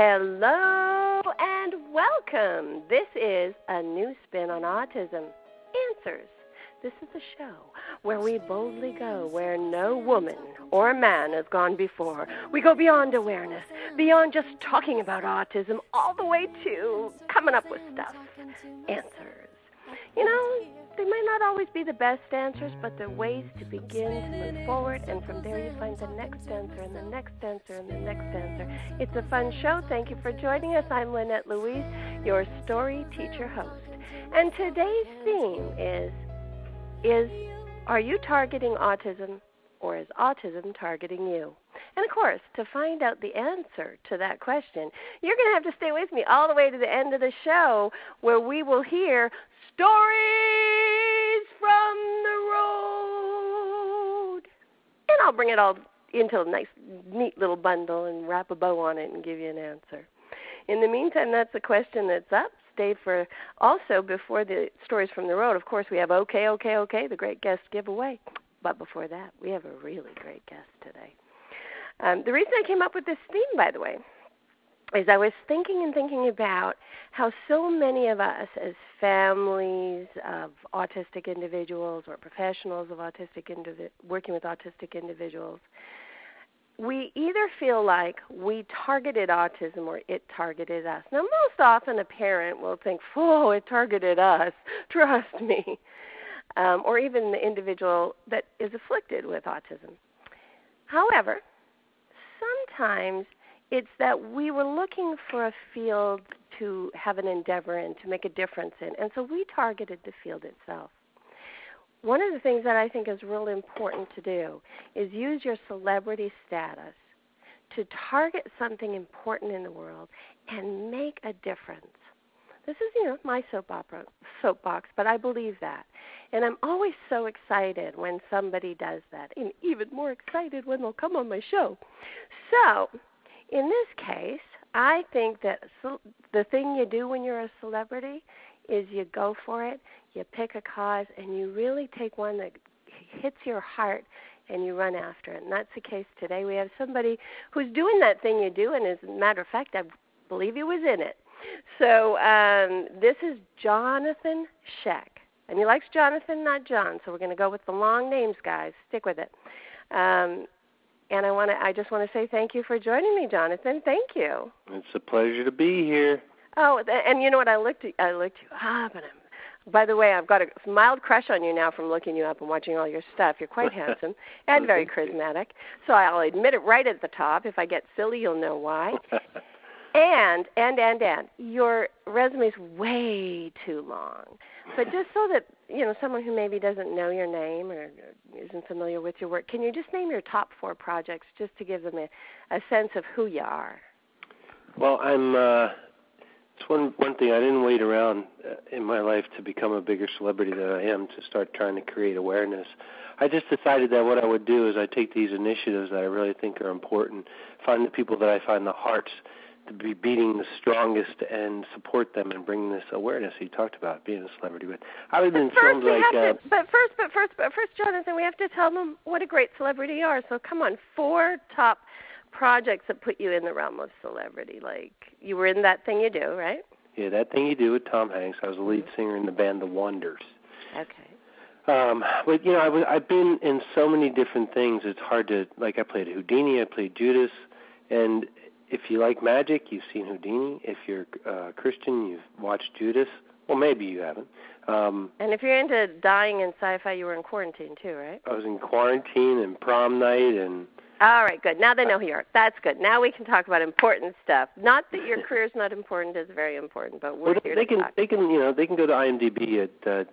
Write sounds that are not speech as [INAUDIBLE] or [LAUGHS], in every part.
Hello and welcome. This is a new spin on autism. Answers. This is a show where we boldly go where no woman or man has gone before. We go beyond awareness, beyond just talking about autism, all the way to coming up with stuff. Answers. You know, they might not always be the best answers, but they're ways to begin to move forward, and from there you find the next answer, and the next answer, and the next answer. It's a fun show. Thank you for joining us. I'm Lynette Louise, your story teacher host. And today's theme is is are you targeting autism or is autism targeting you? And of course, to find out the answer to that question, you're going to have to stay with me all the way to the end of the show where we will hear Stories from the Road. And I'll bring it all into a nice, neat little bundle and wrap a bow on it and give you an answer. In the meantime, that's the question that's up. Stay for also before the stories from the road. Of course, we have OK, OK, OK, the great guest giveaway. But before that, we have a really great guest today. Um, the reason I came up with this theme, by the way, is I was thinking and thinking about how so many of us, as families of autistic individuals or professionals of autistic indivi- working with autistic individuals, we either feel like we targeted autism or it targeted us. Now, most often a parent will think, "Oh, it targeted us. [LAUGHS] Trust me," um, or even the individual that is afflicted with autism. However, sometimes it's that we were looking for a field to have an endeavor in, to make a difference in, and so we targeted the field itself. One of the things that I think is really important to do is use your celebrity status to target something important in the world and make a difference. This is, you know, my soap opera soapbox, but I believe that. And I'm always so excited when somebody does that, and even more excited when they'll come on my show. So, in this case, I think that the thing you do when you're a celebrity is you go for it, you pick a cause, and you really take one that hits your heart and you run after it. And that's the case today. We have somebody who's doing that thing you do, and as a matter of fact, I believe he was in it. So um, this is Jonathan Schaech. And he likes Jonathan, not John. So we're going to go with the long names, guys. Stick with it. Um, and I want to I just want to say thank you for joining me, Jonathan. Thank you. It's a pleasure to be here. Oh, and you know what? I looked I looked you up, and I'm, by the way, I've got a mild crush on you now from looking you up and watching all your stuff. You're quite [LAUGHS] handsome and very charismatic. So I'll admit it right at the top. If I get silly, you'll know why. [LAUGHS] and and and and your resume is way too long. But just so that you know, someone who maybe doesn't know your name or isn't familiar with your work, can you just name your top four projects just to give them a, a sense of who you are? Well, I'm. uh it's one one thing I didn't wait around uh, in my life to become a bigger celebrity than I am to start trying to create awareness. I just decided that what I would do is I take these initiatives that I really think are important, find the people that I find the hearts to be beating the strongest and support them and bring this awareness you talked about being a celebrity with. I in films like. Uh, but first, but first, but first, Jonathan, we have to tell them what a great celebrity you are. So come on, four top projects that put you in the realm of celebrity. Like you were in that thing you do, right? Yeah, that thing you do with Tom Hanks. I was the lead mm-hmm. singer in the band The Wonders. Okay. Um, but you know, I was, I've been in so many different things. It's hard to like. I played Houdini. I played Judas, and if you like magic, you've seen Houdini. If you're uh, Christian, you've watched Judas. Well, maybe you haven't. Um, and if you're into dying and sci-fi, you were in quarantine too, right? I was in quarantine and prom night and. All right, good. Now they know who you are. That's good. Now we can talk about important stuff. Not that your career is not important; it's very important. But we're well, here they to can, talk. They can, you know, they can go to IMDb at uh,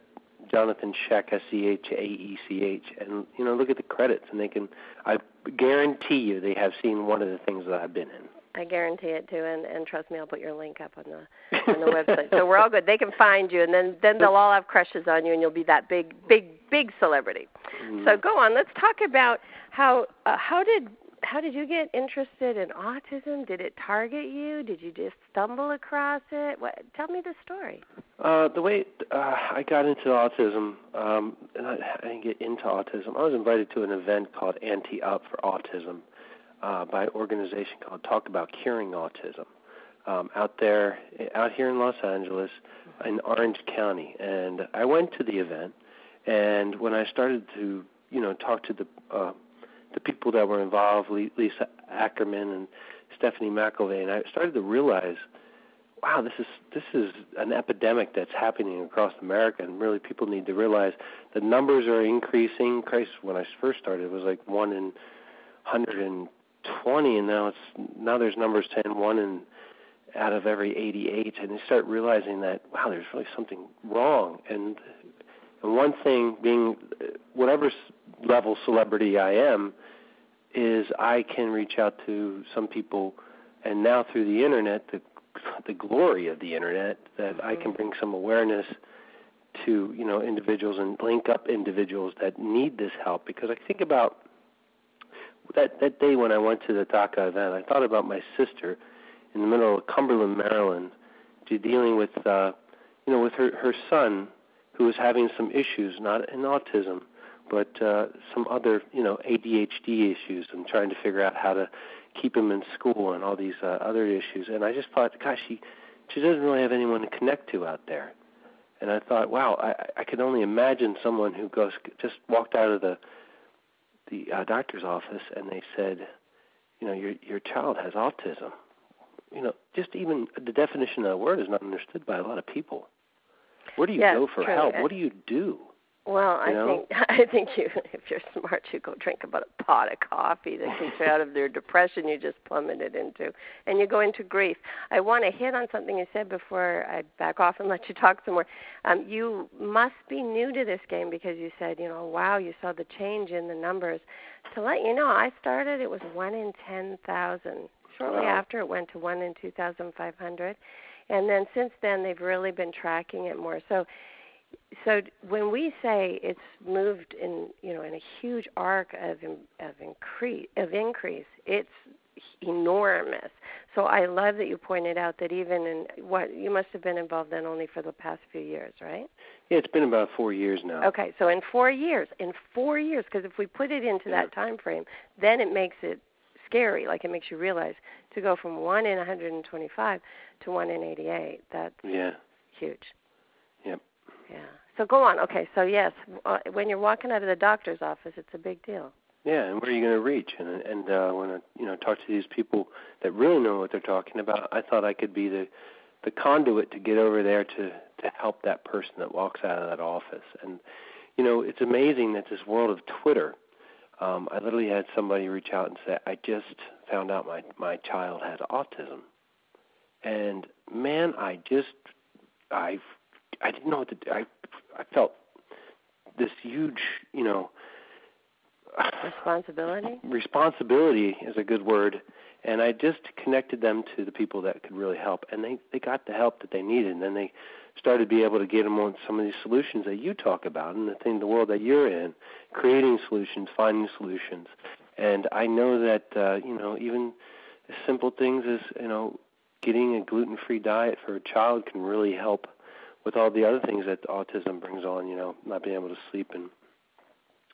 Jonathan Schaech, S C H A E C H, and you know, look at the credits, and they can. I guarantee you, they have seen one of the things that I've been in. I guarantee it too, and and trust me, I'll put your link up on the [LAUGHS] on the website. So we're all good. They can find you, and then then they'll all have crushes on you, and you'll be that big big big celebrity. Mm-hmm. So go on. Let's talk about how uh, how did how did you get interested in autism? Did it target you? Did you just stumble across it? What? Tell me the story. Uh, the way uh, I got into autism, um, and I, I didn't get into autism. I was invited to an event called Ante Up for Autism uh, by an organization called Talk About Curing Autism. um, out there, out here in Los Angeles, in Orange County, and I went to the event. And when I started to, you know, talk to the uh, the people that were involved, Lisa Ackerman and Stephanie McElvey, and I started to realize, wow, this is this is an epidemic that's happening across America, and really people need to realize the numbers are increasing. Christ, when I first started, it was like one in 100 and now it's now there's numbers saying one in out of every 88, and you start realizing that wow, there's really something wrong, and and one thing being whatever level celebrity I am is I can reach out to some people, and now through the internet, the the glory of the internet, that I can mm-hmm. bring some awareness to you know individuals and link up individuals that need this help. Because I think about that that day when I went to the TACA event, I thought about my sister in the middle of Cumberland, Maryland, dealing with uh, you know with her her son who was having some issues, not in autism, but uh, some other, you know, ADHD issues, and trying to figure out how to keep him in school and all these uh, other issues. And I just thought, gosh, she she doesn't really have anyone to connect to out there. And I thought, wow, I, I could only imagine someone who goes just walked out of the the uh, doctor's office and they said, you know, your your child has autism. You know, just even the definition of that word is not understood by a lot of people. Where do you yes, go for true. help? What do you do? Well, I know? think [LAUGHS] I think you, if you're smart, you go drink about a pot of coffee that keeps you out of their depression you just plummeted into, and you go into grief. I want to hit on something you said before I back off and [LAUGHS] let you talk some more. Um, you must be new to this game because you said, you know, wow, you saw the change in the numbers. To let you know, I started it was one in ten thousand. Shortly wow. after, it went to one in two thousand five hundred and then since then they've really been tracking it more. So so when we say it's moved in you know in a huge arc of of increase of increase, it's enormous. So I love that you pointed out that even in what you must have been involved in only for the past few years, right? Yeah, it's been about four years now. Okay, so in four years, in four years, because if we put it into yeah. that time frame, then it makes it scary. Like it makes you realize to go from one in 125 to one in 88. That's yeah huge. Yep. Yeah. So go on. Okay. So yes, uh, when you're walking out of the doctor's office, it's a big deal. Yeah, and where are you going to reach? And and uh, when I you know talk to these people that really know what they're talking about, I thought I could be the the conduit to get over there to to help that person that walks out of that office. And you know, it's amazing that this world of Twitter um, I literally had somebody reach out and say, "I just found out my my child has autism," and man, I just I I didn't know what to do. I I felt this huge, you know, responsibility. Responsibility is a good word, and I just connected them to the people that could really help, and they they got the help that they needed, and then they started to be able to get them on some of these solutions that you talk about and the thing, the world that you're in, creating solutions, finding solutions. And I know that uh, you know even simple things as you know getting a gluten-free diet for a child can really help with all the other things that autism brings on. You know, not being able to sleep and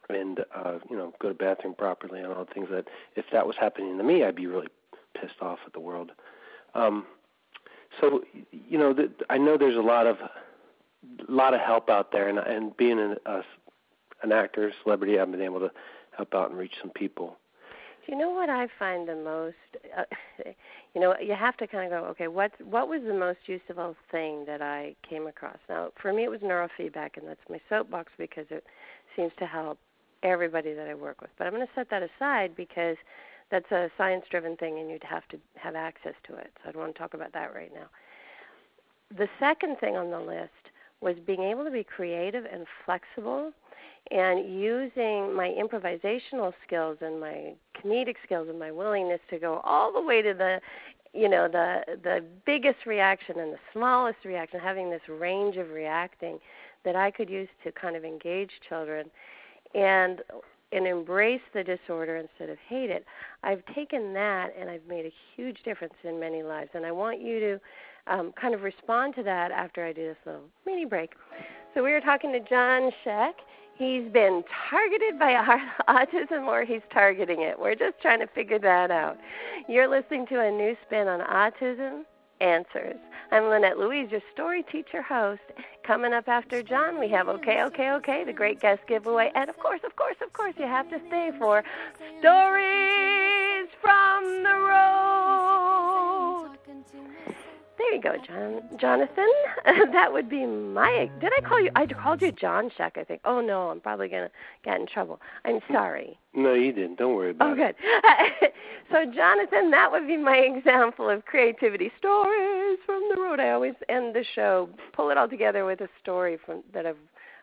and uh, you know go to bathroom properly and all the things that if that was happening to me, I'd be really pissed off at the world. Um, so you know, the, I know there's a lot of a lot of help out there, and and being an, a, an actor, celebrity, I've been able to help out and reach some people. Do you know what I find the most? Uh, [SIGHS] you know, you have to kind of go, okay, what what was the most useful thing that I came across? Now, for me, it was neurofeedback, and that's my soapbox because it seems to help everybody that I work with. But I'm going to set that aside because that's a science driven thing and you'd have to have access to it. So I don't want to talk about that right now. The second thing on the list was being able to be creative and flexible and using my improvisational skills and my comedic skills and my willingness to go all the way to the you know the the biggest reaction and the smallest reaction having this range of reacting that I could use to kind of engage children and and embrace the disorder instead of hate it. I've taken that and I've made a huge difference in many lives. And I want you to um, kind of respond to that after I do this little mini break. So we were talking to John Schaech. He's been targeted by [LAUGHS] autism or he's targeting it. We're just trying to figure that out. You're listening to a new spin on autism answers. I'm Lynette Louise, your story teacher host. Coming up after John, we have Okay, Okay, Okay, the great guest giveaway. And of course, of course, of course, you have to stay for Stories from the Road. There you go, John, Jonathan. [LAUGHS] that would be my. Did I call you? I called you John Shuck. I think. Oh no, I'm probably gonna get in trouble. I'm sorry. No, you didn't. Don't worry about oh, it. Oh, good. [LAUGHS] so, Jonathan, that would be my example of creativity stories from the road. I always end the show, pull it all together with a story from that I've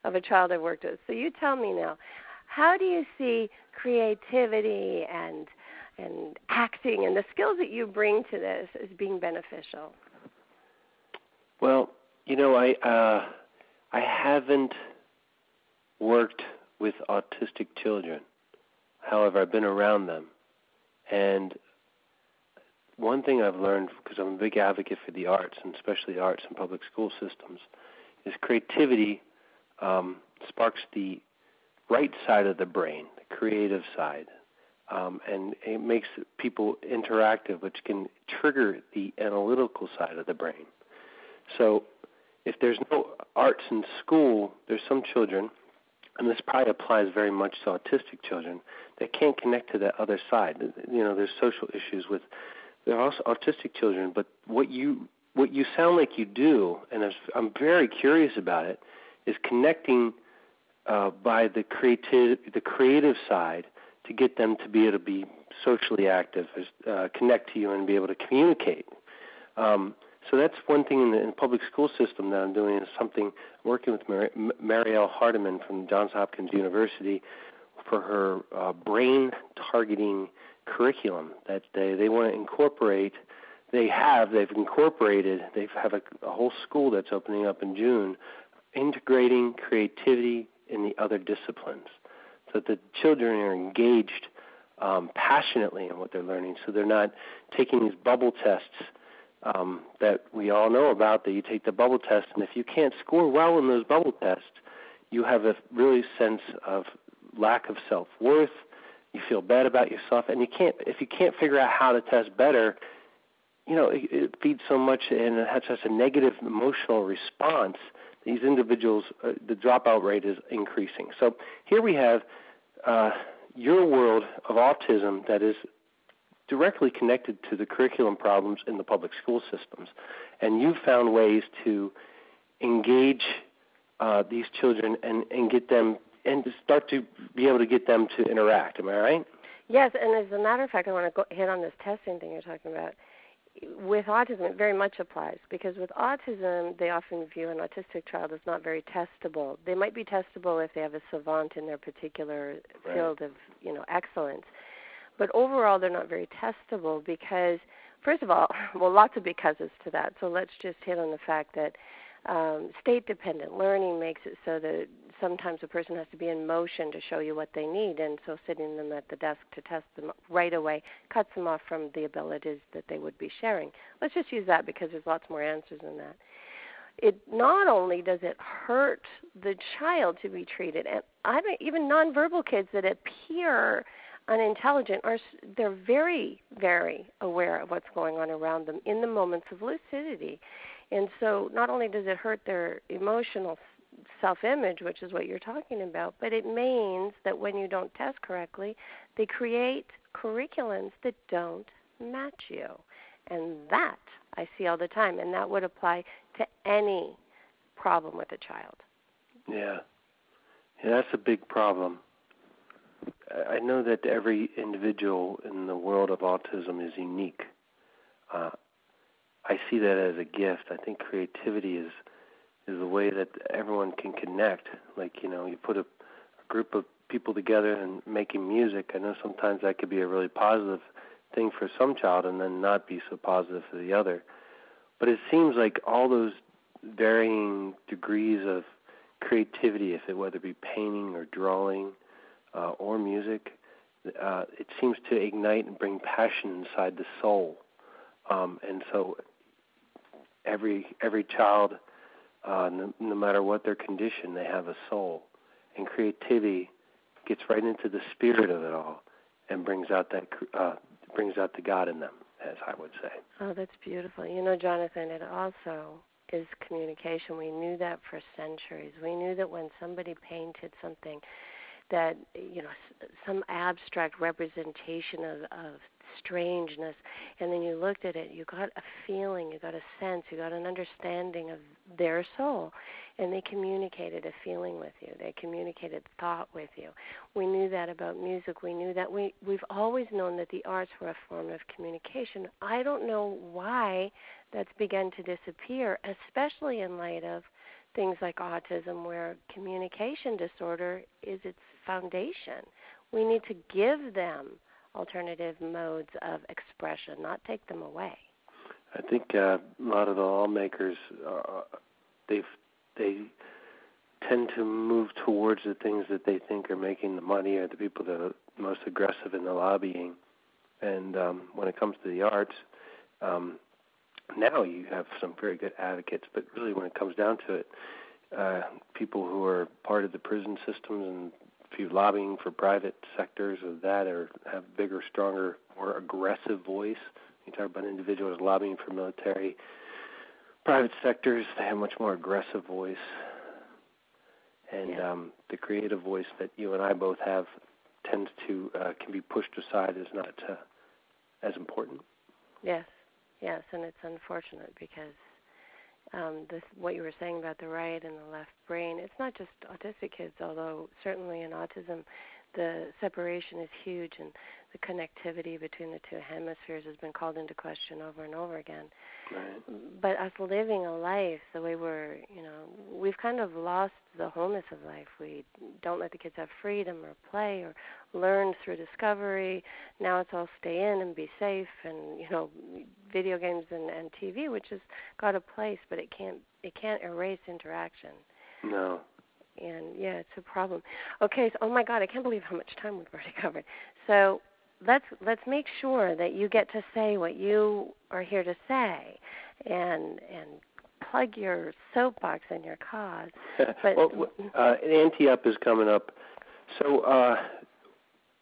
of a child I've worked with. So, you tell me now, how do you see creativity and and acting and the skills that you bring to this as being beneficial? Well, you know, I uh, I haven't worked with autistic children. However, I've been around them, and one thing I've learned because I'm a big advocate for the arts and especially arts in public school systems is creativity um, sparks the right side of the brain, the creative side, um, and it makes people interactive, which can trigger the analytical side of the brain. So if there's no arts in school, there's some children, and this probably applies very much to autistic children, that can't connect to that other side. You know, there's social issues with there are also autistic children, but what you what you sound like you do, and I'm very curious about it, is connecting uh, by the creative the creative side to get them to be able to be socially active, uh, connect to you, and be able to communicate. Um, so that's one thing in the, in public school system that I'm doing is something working with Mar- Mariale Hardiman from Johns Hopkins University for her uh, brain targeting curriculum that they they want to incorporate. They have they've incorporated they have a, a whole school that's opening up in June, integrating creativity in the other disciplines, so that the children are engaged um, passionately in what they're learning. So they're not taking these bubble tests um, that we all know about that you take the bubble test, and if you can't score well in those bubble tests, you have a really sense of lack of self worth. You feel bad about yourself, and you can't. If you can't figure out how to test better, you know it, it feeds so much, and it has such a negative emotional response. These individuals, uh, the dropout rate is increasing. So here we have uh, your world of autism that is directly connected to the curriculum problems in the public school systems. And you've found ways to engage uh, these children and, and get them and to start to be able to get them to interact. Am I right? Yes, and as a matter of fact, I want to go, hit on this testing thing you're talking about. With autism, it very much applies because with autism, they often view an autistic child as not very testable. They might be testable if they have a savant in their particular right. field of, you know, excellence but overall they're not very testable because first of all [LAUGHS] well lots of becauses to that. So let's just hit on the fact that um, state dependent learning makes it so that sometimes a person has to be in motion to show you what they need. And so sitting them at the desk to test them right away cuts them off from the abilities that they would be sharing. Let's just use that because there's lots more answers than that. It not only does it hurt the child to be treated and i don't even nonverbal kids that appear unintelligent are they're very very aware of what's going on around them in the moments of lucidity. And so not only does it hurt their emotional self image which is what you're talking about but it means that when you don't test correctly they create curriculums that don't match you. And that i see all the time and that would apply to any problem with a child. Yeah. Yeah that's a big problem I know that every individual in the world of autism is unique. Uh, I see that as a gift. I think creativity is is the way that everyone can connect. Like you know, you put a, a group of people together and making music. I know sometimes that could be a really positive thing for some child, and then not be so positive for the other. But it seems like all those varying degrees of creativity, if it whether it be painting or drawing uh, or music, uh, it seems to ignite and bring passion inside the soul. Um, and so every every child, uh, no, no matter what their condition, they have a soul, and creativity gets right into the spirit of it all and brings out that uh, brings out the God in them. as I would say. Oh, that's beautiful. You know, Jonathan, it also is communication. We knew that for centuries. We knew that when somebody painted something that you know some abstract representation of, of strangeness and then you looked at it you got a feeling you got a sense you got an understanding of their soul and they communicated a feeling with you they communicated thought with you. We knew that about music we knew that we we've always known that the arts were a form of communication. I don't know why that's begun to disappear especially in light of things like autism where communication disorder is its foundation we need to give them alternative modes of expression, not take them away. I think uh, a lot of the lawmakers, uh, they they tend to move towards the things that they think are making the money, or the people that are most aggressive in the lobbying. And um, when it comes to the arts, um, now you have some very good advocates, but really when it comes down to it, uh, people who are part of the prison systems and if you're lobbying for private sectors of that or have bigger, stronger, more aggressive voice, you talk about individuals lobbying for military, private sectors, they have much more aggressive voice. And yeah. um, the creative voice that you and I both have tends to uh, can be pushed aside as not uh, as important. Yes, yes, and it's unfortunate because um, this what you were saying about the right and the left brain. It's not just autistic kids, although certainly in autism, the separation is huge, and the connectivity between the two hemispheres has been called into question over and over again. Right. But us living a life the way we're, you know, we've kind of lost the wholeness of life. We don't let the kids have freedom or play or learn through discovery. Now it's all stay in and be safe, and [LAUGHS] you know, video games and, and TV, which has got a place, but it can't it can't erase interaction. No. And yeah, it's a problem. Okay, so oh my God, I can't believe how much time we've already covered. So let's let's make sure that you get to say what you are here to say, and and plug your soapbox and your cause. [LAUGHS] But well, uh, Ante Up is coming up. So uh,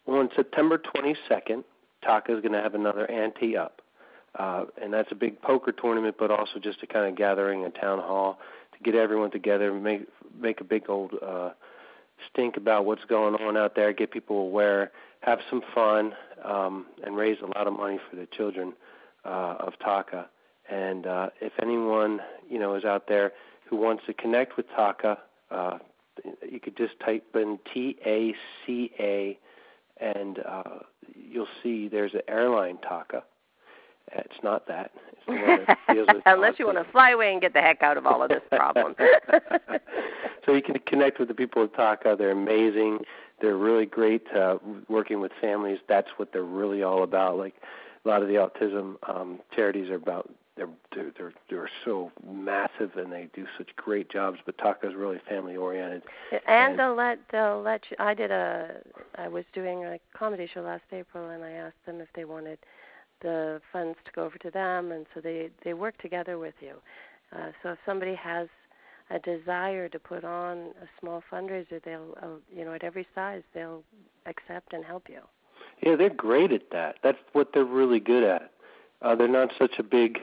on September 22nd, TACA is going to have another Ante Up. Uh, and that's a big poker tournament, but also just a kind of gathering, a town hall to get everyone together, and make make a big old uh, stink about what's going on out there, get people aware, have some fun, um, and raise a lot of money for the children uh, of TACA. And uh, if anyone you know is out there who wants to connect with TACA, uh, you could just type in T A C A, and uh, you'll see there's an airline TACA it's not that. It's [LAUGHS] Unless you want to fly away and get the heck out of all of this problem. [LAUGHS] so you can connect with the people at TACA. They're amazing. They're really great uh, working with families. That's what they're really all about. Like a lot of the autism um, charities are about. They're they're they're, they're so massive and they do such great jobs. But TACA is really family oriented. And, and they'll let they'll let you. I did a. I was doing a comedy show last April, and I asked them if they wanted the funds to go over to them, and so they they work together with you. Uh, so if somebody has a desire to put on a small fundraiser, they'll uh, you know at every size they'll accept and help you. Yeah, they're great at that. That's what they're really good at. Uh, they're not such a big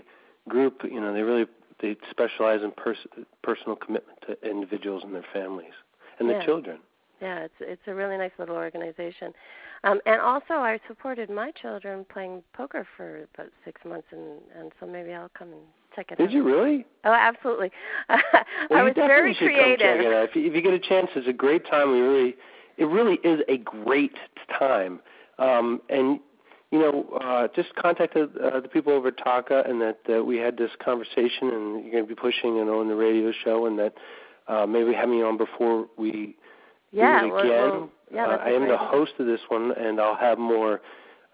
group. You know, they really they specialize in pers- personal commitment to individuals and their families and yeah. the children. Yeah, it's it's a really nice little organization. Um, and also, I supported my children playing poker for about six months, and and so maybe I'll come and check it Did out. Did you really? Oh, absolutely. [LAUGHS] well, I was very creative. Come check it out. If you, if you get a chance, it's a great time. We really, it really is a great time. Um, and you know, uh, just contacted uh, the people over at TACA, and that uh, we had this conversation, and you're going to be pushing it on the radio show, and that uh, maybe have me on before we yeah, do it again. well, yeah, uh, I am the host of this one, and I'll have more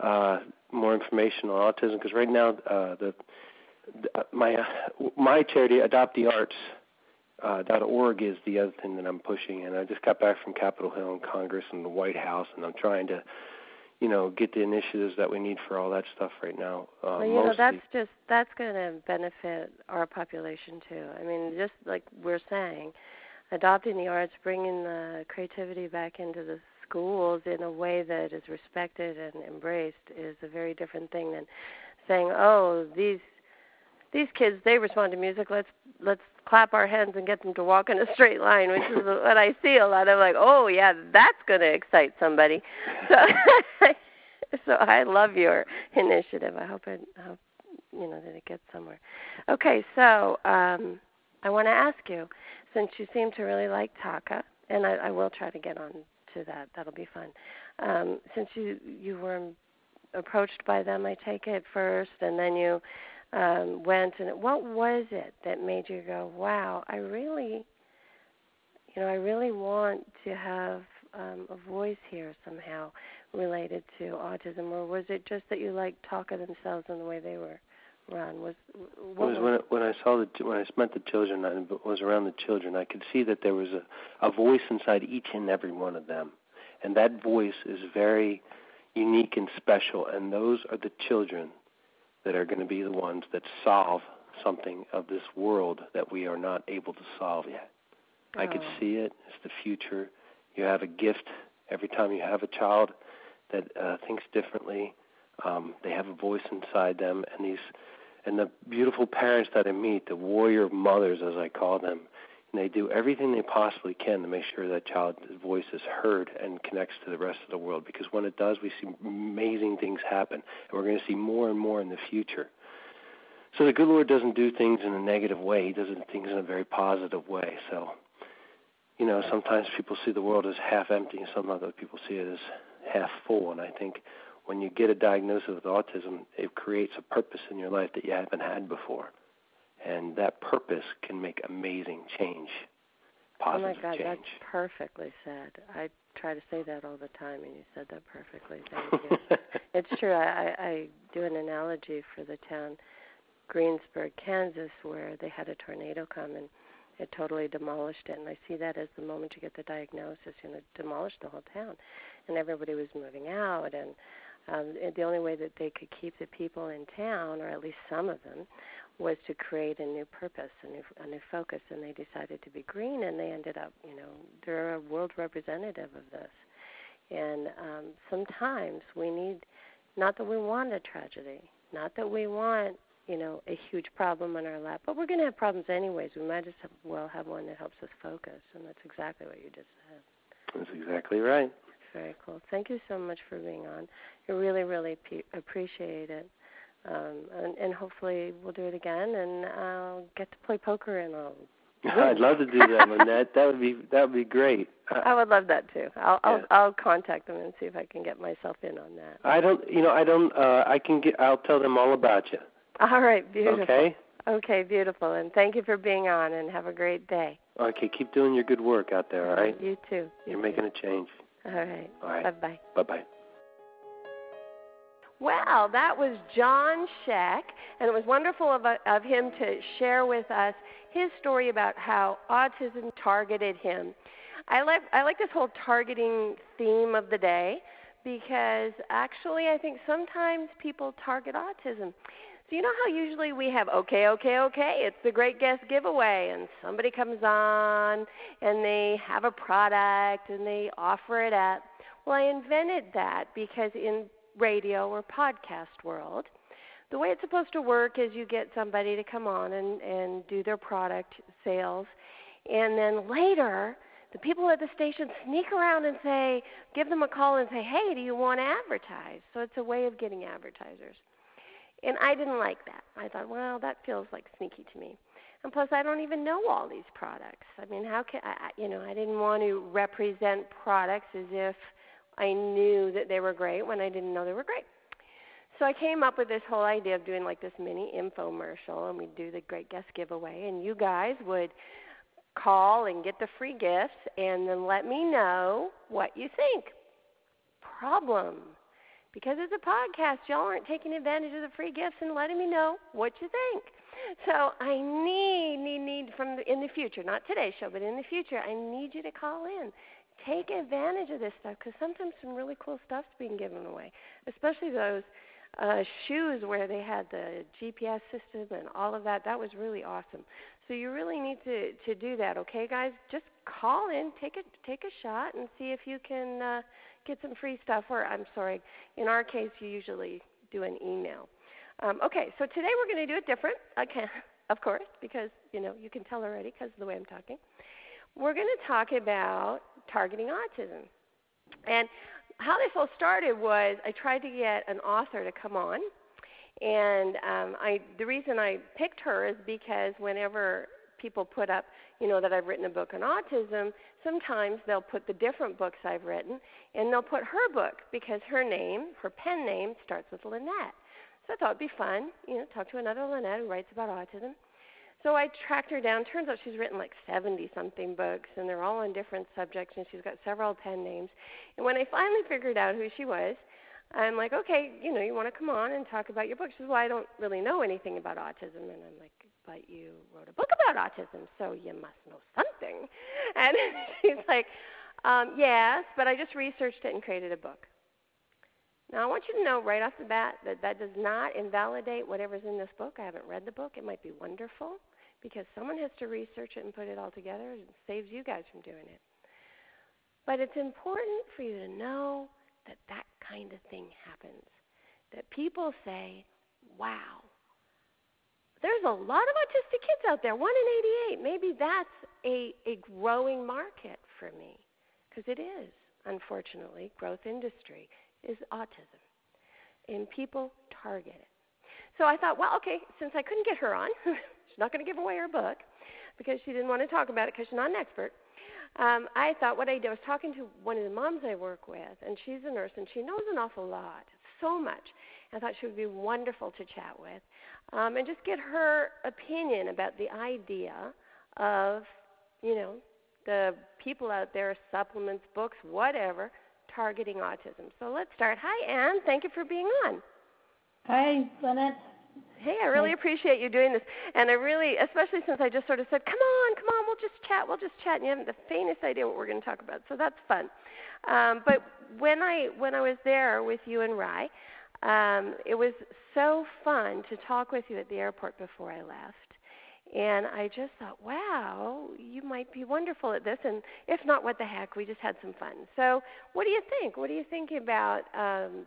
uh, more information on autism because right now uh, the, the my my charity Adopt the Arts. Uh, .org is the other thing that I'm pushing, and I just got back from Capitol Hill and Congress and the White House, and I'm trying to, you know, get the initiatives that we need for all that stuff right now. Uh, well, you mostly. know, that's just that's going to benefit our population too. I mean, just like we're saying, adopting the arts, bringing the creativity back into the schools in a way that is respected and embraced is a very different thing than saying, "Oh, these these kids they respond to music. Let's let's clap our hands and get them to walk in a straight line," which is what I see a lot. I'm like, "Oh yeah, that's going to excite somebody." So [LAUGHS] so I love your initiative. I hope it I hope you know that it gets somewhere. Okay, so um I want to ask you, since you seem to really like TACA, and I, I will try to get on to that. That'll be fun. Um, since you you were approached by them, I take it first, and then you um, went. And what was it that made you go, "Wow, I really, you know, I really want to have um, a voice here somehow related to autism," or was it just that you liked TACA themselves and the way they were? Ron was what was, was when when I saw the when I met the children I was around the children I could see that there was a a voice inside each and every one of them and that voice is very unique and special and those are the children that are going to be the ones that solve something of this world that we are not able to solve yet. Oh. I could oh. see it. It's the future. You have a gift every time you have a child that uh, thinks differently. Um, they have a voice inside them, and these and the beautiful parents that I meet, the warrior mothers as I call them, and they do everything they possibly can to make sure that child's voice is heard and connects to the rest of the world. Because when it does, we see amazing things happen, and we're going to see more and more in the future. So the good Lord doesn't do things in a negative way; He does things in a very positive way. So, you know, sometimes people see the world as half empty, and some other people see it as half full. And I think when you get a diagnosis with autism, it creates a purpose in your life that you haven't had before. And that purpose can make amazing change, positive Oh my God, change. that's perfectly said. I try to say that all the time, and you said that perfectly. Thank you. [LAUGHS] it's true. I, I do an analogy for the town Greensburg, Kansas, where they had a tornado come and it totally demolished it. And I see that as the moment you get the diagnosis, you know, demolished the whole town, and everybody was moving out, and um, the only way that they could keep the people in town, or at least some of them, was to create a new purpose, a new, a new focus, and they decided to be green, and they ended up, you know, they're a world representative of this. And um, sometimes we need, not that we want a tragedy, not that we want, you know, a huge problem on our lap, but we're going to have problems anyways. We might as well have one that helps us focus, and that's exactly what you just said. That's exactly right very cool. Thank you so much for being on. I really, really pe- appreciate it. Um, and, and hopefully we'll do it again, and I'll get to play poker and I'll. [LAUGHS] I'd love to do that, Lynette. That would be that would be great. [LAUGHS] I would love that too. I'll yeah. I'll, I'll contact them and see if I can get myself in on that. I don't, you know, I don't. uh I can get. I'll tell them all about you. All right, beautiful. Okay. Okay, beautiful. And thank you for being on, and have a great day. Okay, keep doing your good work out there. All right. You too. You are making a change. All right. All right. Bye bye. Bye bye. Well, that was John Schaech, and it was wonderful of, of him to share with us his story about how autism targeted him. I like I like this whole targeting theme of the day because actually I think sometimes people target autism. So you know how usually we have okay, okay, okay, it's the great guest giveaway and somebody comes on and they have a product and they offer it up. Well, I invented that because in radio or podcast world, the way it's supposed to work is you get somebody to come on and and do their product sales. And then later the people at the station sneak around and say give them a call and say hey do you want to advertise? So it's a way of getting advertisers and I didn't like that. I thought, well, that feels like sneaky to me. And plus, I don't even know all these products. I mean, how can I? You know, I didn't want to represent products as if I knew that they were great when I didn't know they were great. So I came up with this whole idea of doing like this mini infomercial, and we'd do the great guest giveaway, and you guys would call and get the free gifts, and then let me know what you think. Problem because it's a podcast, y'all aren't taking advantage of the free gifts and letting me know what you think. So I need, need, need from the, in the future, not today's show, but in the future, I need you to call in. Take advantage of this stuff because sometimes some really cool stuff's being given away, especially those uh, shoes where they had the GPS system and all of that. That was really awesome. So you really need to to do that, okay, guys? Just call in, take a take a shot, and see if you can. Uh, get some free stuff or I'm sorry, in our case you usually do an email. Um, okay, so today we're going to do it different, okay, [LAUGHS] of course, because you know you can tell already because of the way I'm talking. We're going to talk about targeting autism, and how this all started was I tried to get an author to come on, and um, I the reason I picked her is because whenever people put up, you know, that I've written a book on autism, sometimes they'll put the different books I've written, and they'll put her book because her name, her pen name, starts with Lynette. So I thought it'd be fun, you know, talk to another Lynette who writes about autism. So I tracked her down. Turns out she's written like 70 something books, and they're all on different subjects, and she's got several pen names. And when I finally figured out who she was, I'm like, okay, you know, you want to come on and talk about your book? She says, well, I don't really know anything about autism. And I'm like, but you wrote a book about autism, so you must know something. [LAUGHS] And [LAUGHS] she's like, um, yes, but I just researched it and created a book. Now, I want you to know right off the bat that that does not invalidate whatever's in this book. I haven't read the book. It might be wonderful because someone has to research it and put it all together. It saves you guys from doing it. But it's important for you to know that that kind of thing happens. That people say, wow, there's a lot of autistic kids out there, one in 88. Maybe that's a, a growing market for me. Because it is, unfortunately, growth industry is autism. And people target it. So I thought, well, okay, since I couldn't get her on, [LAUGHS] she's not going to give away her book because she didn't want to talk about it because she's not an expert. Um, I thought what I did I was talking to one of the moms I work with, and she's a nurse, and she knows an awful lot, so much. I thought she would be wonderful to chat with, um, and just get her opinion about the idea of, you know, the people out there, supplements, books, whatever, targeting autism. So let's start. Hi, Anne. Thank you for being on. Hi, Lynette. Hey, I really appreciate you doing this, and I really, especially since I just sort of said, "Come on, come on, just chat, we'll just chat," and you haven't the faintest idea what we're going to talk about, so that's fun. Um, but when I when I was there with you and Rye, um, it was so fun to talk with you at the airport before I left, and I just thought, "Wow, you might be wonderful at this," and if not, what the heck? We just had some fun. So, what do you think? What do you think about? Um,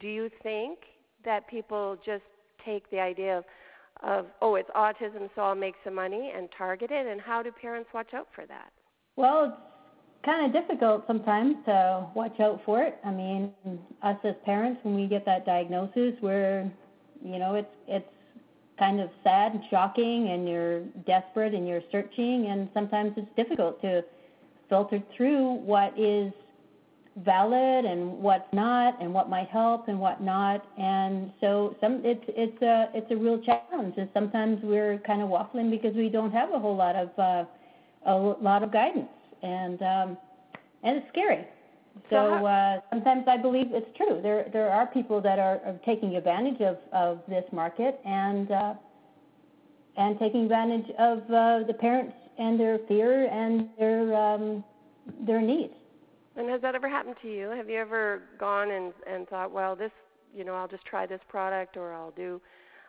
do you think that people just take the idea of, of oh, it's autism, so I'll make some money and target it? And how do parents watch out for that? Well, it's kind of difficult sometimes to watch out for it. I mean, us as parents, when we get that diagnosis, we're, you know, it's it's kind of sad and shocking, and you're desperate and you're searching, and sometimes it's difficult to filter through what is valid and what's not and what might help and what not and so some it's it's a it's a real challenge and sometimes we're kind of waffling because we don't have a whole lot of uh, a lot of guidance and um and it's scary so uh, sometimes I believe it's true. There there are people that are, are taking advantage of, of this market and uh, and taking advantage of uh, the parents and their fear and their um, their needs. And has that ever happened to you? Have you ever gone and and thought, well, this, you know, I'll just try this product, or I'll do.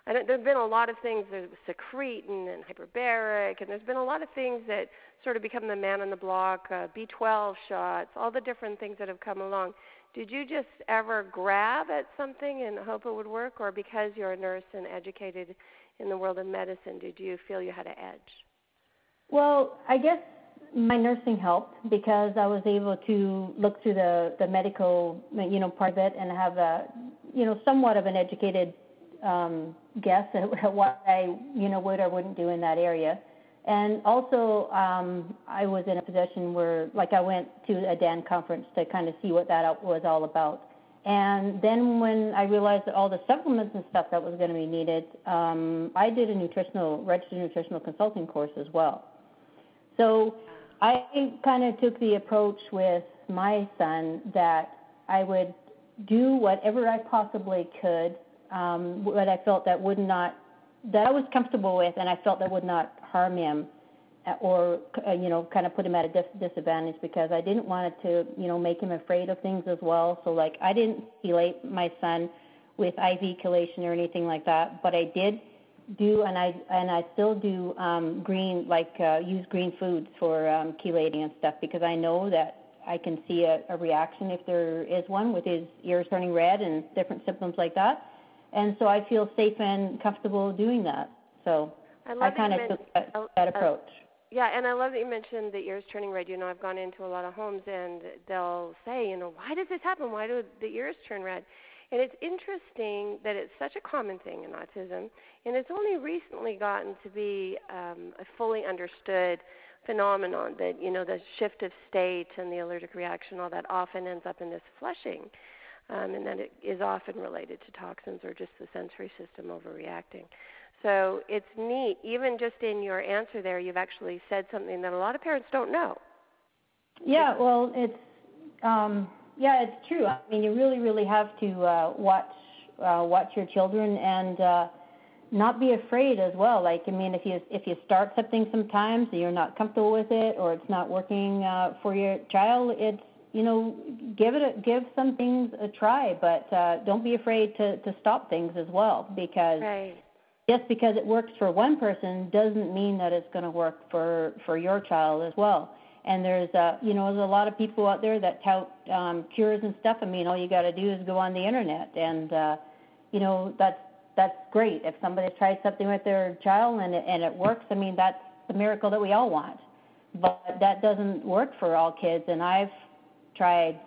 I don't, there've been a lot of things, there's secretin and hyperbaric, and there's been a lot of things that sort of become the man on the block, uh, B12 shots, all the different things that have come along. Did you just ever grab at something and hope it would work, or because you're a nurse and educated in the world of medicine, did you feel you had an edge? Well, I guess my nursing helped because I was able to look through the the medical you know part of it and have a you know somewhat of an educated um, guess at [LAUGHS] what I you know would or wouldn't do in that area. And also, um, I was in a position where, like, I went to a DAN conference to kind of see what that was all about. And then when I realized that all the supplements and stuff that was going to be needed, um, I did a nutritional registered nutritional consulting course as well. So I kind of took the approach with my son that I would do whatever I possibly could, um, what I felt that would not, that I was comfortable with, and I felt that would not harm him, uh, or uh, you know, kind of put him at a dis- disadvantage because I didn't want it to, you know, make him afraid of things as well. So like, I didn't chelate my son with IV chelation or anything like that, but I did do and I and I still do um, green like uh, use green foods for um, chelating and stuff because I know that I can see a, a reaction if there is one with his ears turning red and different symptoms like that. and so I feel safe and comfortable doing that. So I, I kind of took that, that approach. Uh, yeah, and I love that you mentioned the ears turning red. You know, I've gone into a lot of homes and they'll say, you know, why does this happen? Why do the ears turn red? And it's interesting that it's such a common thing in autism, and it's only recently gotten to be um, a fully understood phenomenon that you know the shift of state and the allergic reaction, all that often ends up in this flushing, um, and that it is often related to toxins or just the sensory system overreacting. So it's neat. Even just in your answer there, you've actually said something that a lot of parents don't know. Yeah, well, it's um, yeah, it's true. I mean, you really, really have to uh, watch uh, watch your children and uh, not be afraid as well. Like, I mean, if you if you start something sometimes and you're not comfortable with it or it's not working uh, for your child, it's you know, give it a, give some things a try, but uh, don't be afraid to to stop things as well because. Right just because it works for one person doesn't mean that it's going to work for for your child as well. And there's a you know there's a lot of people out there that tout um, cures and stuff. I mean, all you got to do is go on the internet, and uh, you know that's that's great. If somebody's tried something with their child and it, and it works, I mean that's the miracle that we all want. But that doesn't work for all kids, and I've tried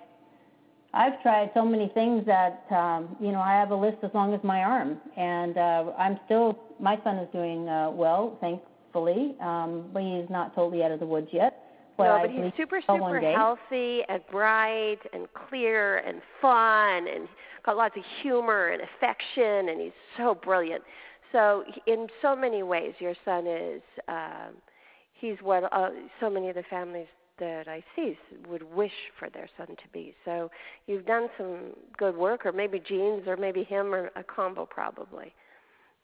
I've tried so many things that um, you know I have a list as long as my arm, and uh, I'm still my son is doing uh, well, thankfully, um, but he's not totally out of the woods yet. But no, but he's super super healthy and bright and clear and fun and got lots of humor and affection, and he's so brilliant. So in so many ways, your son is. Um, he's what uh, so many of the families that I see would wish for their son to be. So you've done some good work, or maybe genes, or maybe him, or a combo probably.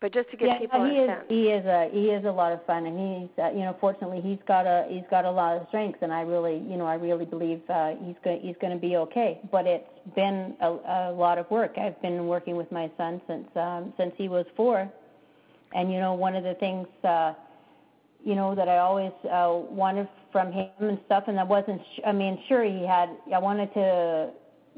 But just to give yeah, people he a is, sense. he is a he is a lot of fun, and he's uh, you know fortunately he's got a he's got a lot of strengths, and I really you know I really believe uh, he's going he's going to be okay. But it's been a, a lot of work. I've been working with my son since um, since he was four, and you know one of the things. Uh, you know that I always uh, wanted from him and stuff, and I wasn't. Sh- I mean, sure he had. I wanted to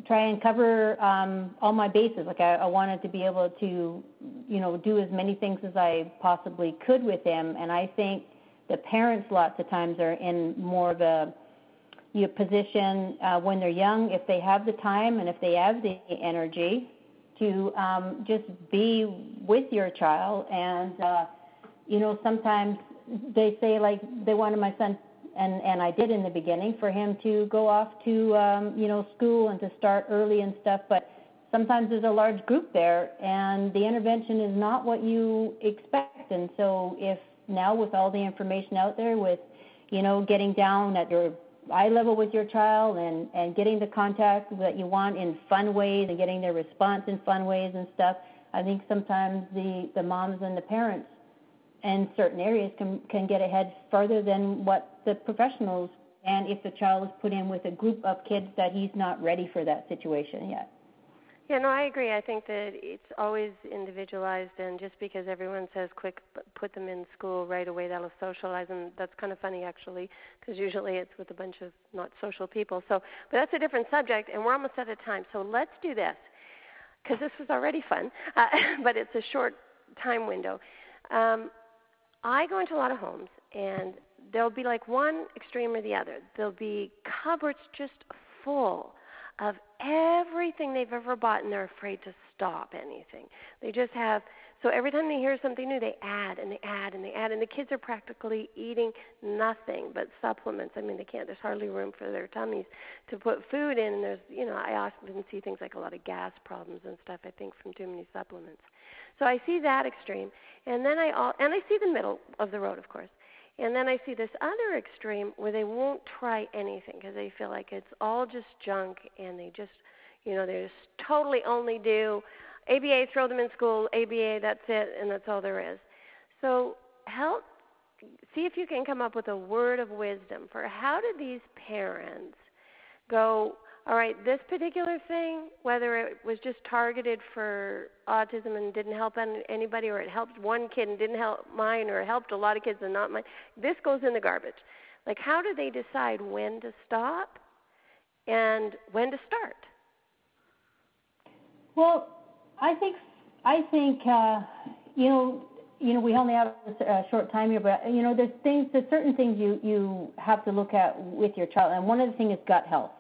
try and cover um, all my bases. Like I, I wanted to be able to, you know, do as many things as I possibly could with him. And I think the parents lots of times are in more of a you know, position uh, when they're young, if they have the time and if they have the energy to um, just be with your child. And uh, you know, sometimes they say like they wanted my son and and I did in the beginning for him to go off to um, you know school and to start early and stuff. But sometimes there's a large group there, and the intervention is not what you expect. And so if now with all the information out there, with you know getting down at your eye level with your child and and getting the contact that you want in fun ways and getting their response in fun ways and stuff, I think sometimes the the moms and the parents in certain areas can can get ahead further than what the professionals and if the child is put in with a group of kids that he's not ready for that situation yet. Yeah, no, I agree. I think that it's always individualized, and just because everyone says quick, put them in school right away, that'll socialize them. That's kind of funny, actually, because usually it's with a bunch of not social people. So, but that's a different subject, and we're almost out of time. So let's do this, because this was already fun, [LAUGHS] uh, but it's a short time window. Um, I go into a lot of homes, and there'll be like one extreme or the other. There'll be cupboards just full of everything they've ever bought, and they're afraid to stop anything. They just have so every time they hear something new, they add and they add and they add, and the kids are practically eating nothing but supplements. I mean, they can't. There's hardly room for their tummies to put food in, and there's, you know, I often see things like a lot of gas problems and stuff. I think from too many supplements. So I see that extreme, and then I all, and I see the middle of the road, of course. And then I see this other extreme where they won't try anything because they feel like it's all just junk and they just, you know, they just totally only do ABA, throw them in school, ABA, that's it, and that's all there is. So help, see if you can come up with a word of wisdom for how do these parents go, all right, this particular thing, whether it was just targeted for autism and didn't help anybody, or it helped one kid and didn't help mine, or it helped a lot of kids and not mine, this goes in the garbage. Like, how do they decide when to stop and when to start? Well, I think I think uh, you know you know we only have a short time here, but you know there's things there's certain things you you have to look at with your child, and one of the things is gut health.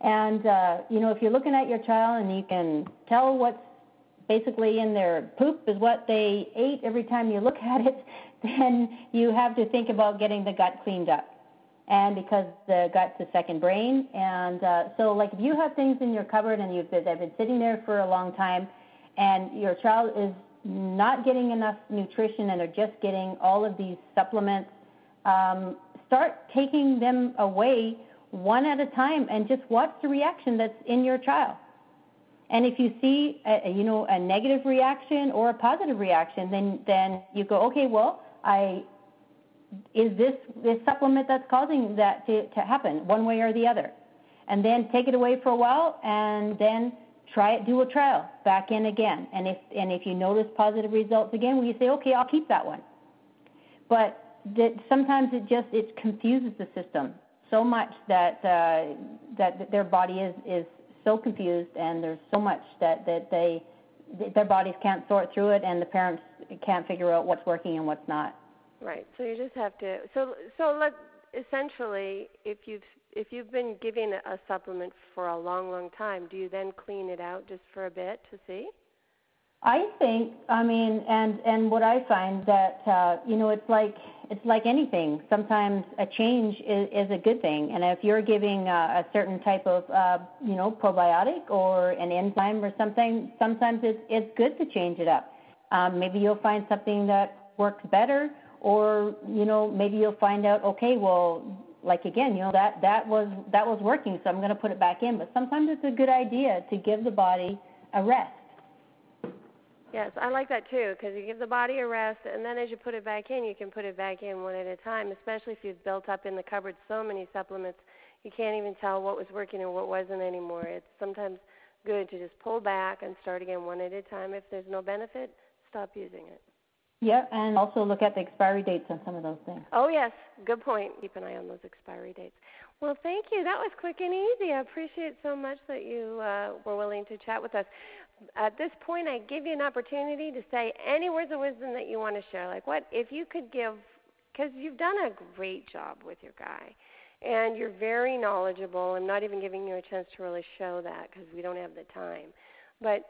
And uh, you know if you're looking at your child and you can tell what's basically in their poop is what they ate every time you look at it, [LAUGHS] then you have to think about getting the gut cleaned up. And because the gut's a second brain, and uh, so like if you have things in your cupboard and you've been, they've been sitting there for a long time, and your child is not getting enough nutrition and they're just getting all of these supplements, um, start taking them away one at a time and just watch the reaction that's in your child. And if you see, a, you know, a negative reaction or a positive reaction, then then you go, okay, well, I is this this supplement that's causing that to, to happen one way or the other, and then take it away for a while, and then try it, do a trial, back in again, and if and if you notice positive results again, well, you say, okay, I'll keep that one. But that sometimes it just it confuses the system so much that uh, that their body is is so confused, and there's so much that that they that their bodies can't sort through it, and the parents can't figure out what's working and what's not. Right. So you just have to. So so let essentially, if you've if you've been giving a supplement for a long, long time, do you then clean it out just for a bit to see? I think, I mean, and and what I find that uh, you know, it's like it's like anything. Sometimes a change is, is a good thing, and if you're giving uh, a certain type of uh, you know probiotic or an enzyme or something, sometimes it's it's good to change it up. Um, maybe you'll find something that works better, or you know maybe you'll find out okay, well, like again, you know that that was that was working, so I'm going to put it back in. But sometimes it's a good idea to give the body a rest Yes, I like that too because you give the body a rest, and then as you put it back in, you can put it back in one at a time. Especially if you've built up in the cupboard so many supplements, you can't even tell what was working and what wasn't anymore. It's sometimes good to just pull back and start again one at a time. If there's no benefit, stop using it. Yeah, and also look at the expiry dates on some of those things. Oh yes, good point. Keep an eye on those expiry dates. Well, thank you. That was quick and easy. I appreciate so much that you uh, were willing to chat with us at this point, I give you an opportunity to say any words of wisdom that you want to share. Like, what if you could give, because you've done a great job with your guy, and you're very knowledgeable. I'm not even giving you a chance to really show that because we don't have the time. But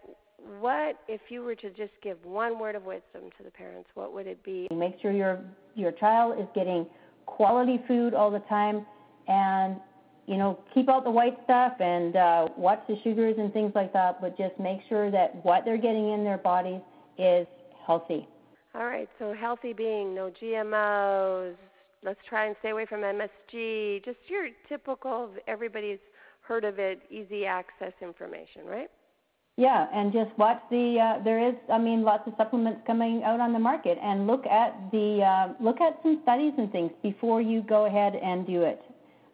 what if you were to just give one word of wisdom to the parents? What would it be? Make sure your your child is getting quality food all the time, and you know, keep out the white stuff and uh, watch the sugars and things like that, but just make sure that what they're getting in their bodies is healthy. All right, so healthy being no GMOs. Let's try and stay away from MSG. Just your typical, everybody's heard of it, easy access information, right? Yeah, and just watch the. Uh, there is, I mean, lots of supplements coming out on the market, and look at the uh, look at some studies and things before you go ahead and do it.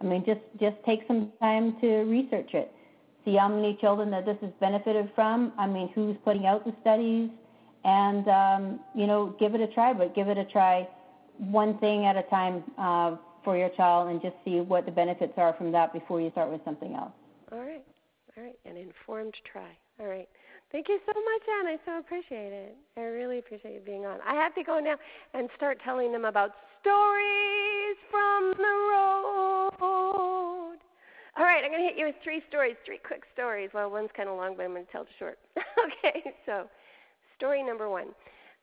I mean, just just take some time to research it. See how many children that this has benefited from. I mean, who's putting out the studies, and um, you know, give it a try. But give it a try, one thing at a time uh, for your child, and just see what the benefits are from that before you start with something else. All right, all right, an informed try. All right. Thank you so much, Anne. I so appreciate it. I really appreciate you being on. I have to go now and start telling them about stories from the road. All right, I'm going to hit you with three stories, three quick stories. Well, one's kind of long, but I'm going to tell it short. [LAUGHS] okay, so story number one.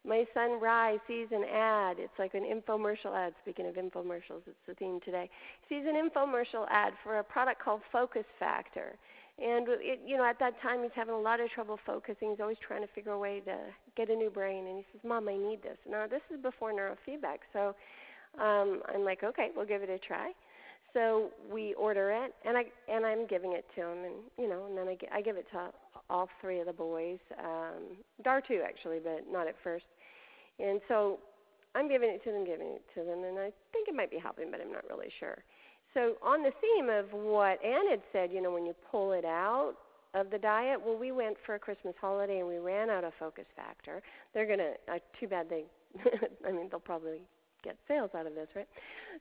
My son Rye sees an ad. It's like an infomercial ad. Speaking of infomercials, it's the theme today. He sees an infomercial ad for a product called Focus Factor. And it, you know, at that time, he's having a lot of trouble focusing. He's always trying to figure a way to get a new brain. And he says, "Mom, I need this." Now, this is before neurofeedback, so um, I'm like, "Okay, we'll give it a try." So we order it, and I and I'm giving it to him, and you know, and then I, I give it to all three of the boys, um, Dar too actually, but not at first. And so I'm giving it to them, giving it to them, and I think it might be helping, but I'm not really sure. So on the theme of what Anne had said, you know, when you pull it out of the diet, well, we went for a Christmas holiday and we ran out of Focus Factor. They're gonna. Uh, too bad they. [LAUGHS] I mean, they'll probably get sales out of this, right?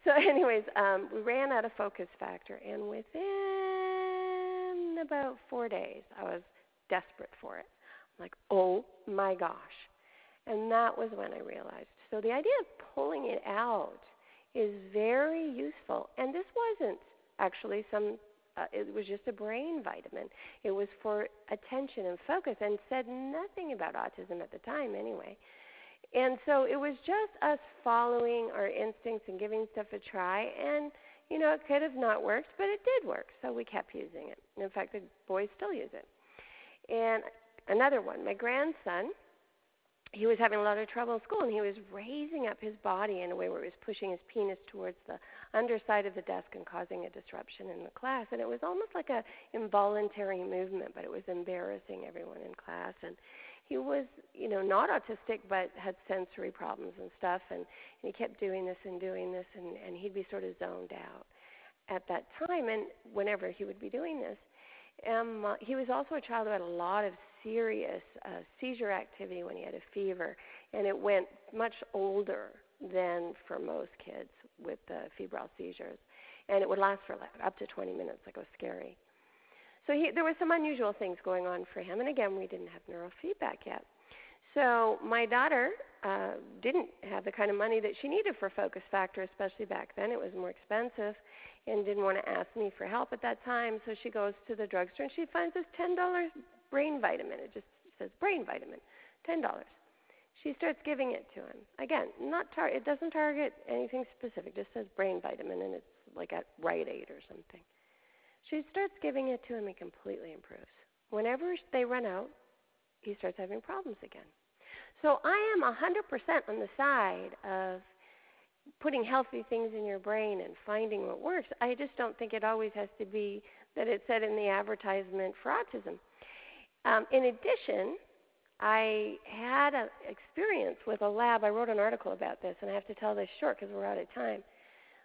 So, [LAUGHS] anyways, um, we ran out of Focus Factor, and within about four days, I was desperate for it. Like, oh my gosh. And that was when I realized. So the idea of pulling it out is very useful. And this wasn't actually some uh, it was just a brain vitamin. It was for attention and focus and said nothing about autism at the time anyway. And so it was just us following our instincts and giving stuff a try. And, you know, it could have not worked, but it did work. So we kept using it. And in fact, the boys still use it. And another one, my grandson, he was having a lot of trouble in school and he was raising up his body in a way where he was pushing his penis towards the underside of the desk and causing a disruption in the class. And it was almost like a involuntary movement but it was embarrassing everyone in class. And he was you know not autistic but had sensory problems and stuff. And, and he kept doing this and doing this and and he'd be sort of zoned out at that time. And whenever he would be doing this um he was also a child who had a lot of serious uh, seizure activity when he had a fever and it went much older than for most kids with the febrile seizures and it would last for like up to 20 minutes like it was scary so he, there were some unusual things going on for him, and again, we didn't have neurofeedback yet. So my daughter uh, didn't have the kind of money that she needed for Focus Factor, especially back then. It was more expensive, and didn't want to ask me for help at that time. So she goes to the drugstore and she finds this ten dollars brain vitamin. It just says brain vitamin, ten dollars. She starts giving it to him. Again, not tar- it doesn't target anything specific. Just says brain vitamin, and it's like at Rite Aid or something. She starts giving it to him and completely improves. Whenever they run out, he starts having problems again. So I am a 100% on the side of putting healthy things in your brain and finding what works. I just don't think it always has to be that it said in the advertisement for autism. Um, in addition, I had an experience with a lab. I wrote an article about this, and I have to tell this short because we're out of time.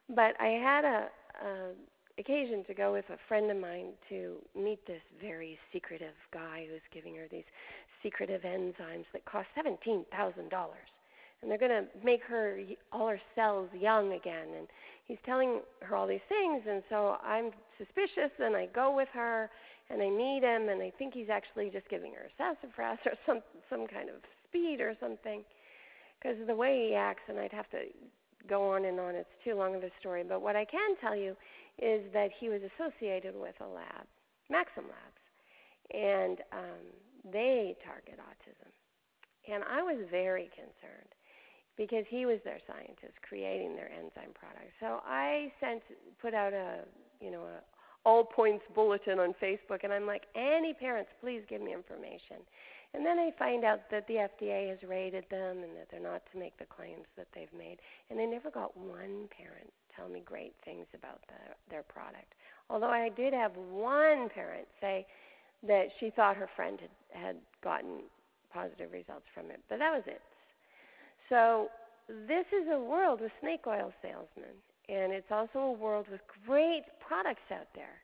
But I had a, a occasion to go with a friend of mine to meet this very secretive guy who's giving her these secretive enzymes that cost seventeen thousand dollars and they're going to make her all her cells young again and he's telling her all these things and so i'm suspicious and i go with her and i meet him and i think he's actually just giving her sassafras or some some kind of speed or something because of the way he acts and i'd have to go on and on it's too long of a story but what i can tell you is that he was associated with a lab, Maxim Labs, and um, they target autism. And I was very concerned because he was their scientist creating their enzyme product. So I sent put out a you know a all points bulletin on Facebook, and I'm like, any parents, please give me information. And then I find out that the FDA has rated them and that they're not to make the claims that they've made. And I never got one parent tell me great things about the, their product. Although I did have one parent say that she thought her friend had, had gotten positive results from it, but that was it. So this is a world with snake oil salesmen, and it's also a world with great products out there.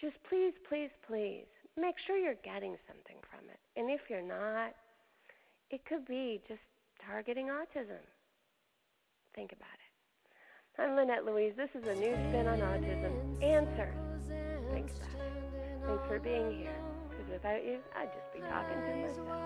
Just please, please, please make sure you're getting something from it. And if you're not, it could be just targeting autism. Think about it. I'm Lynette Louise. This is a new spin on autism. It. Thanks for being here. Because without you, I'd just be talking to myself.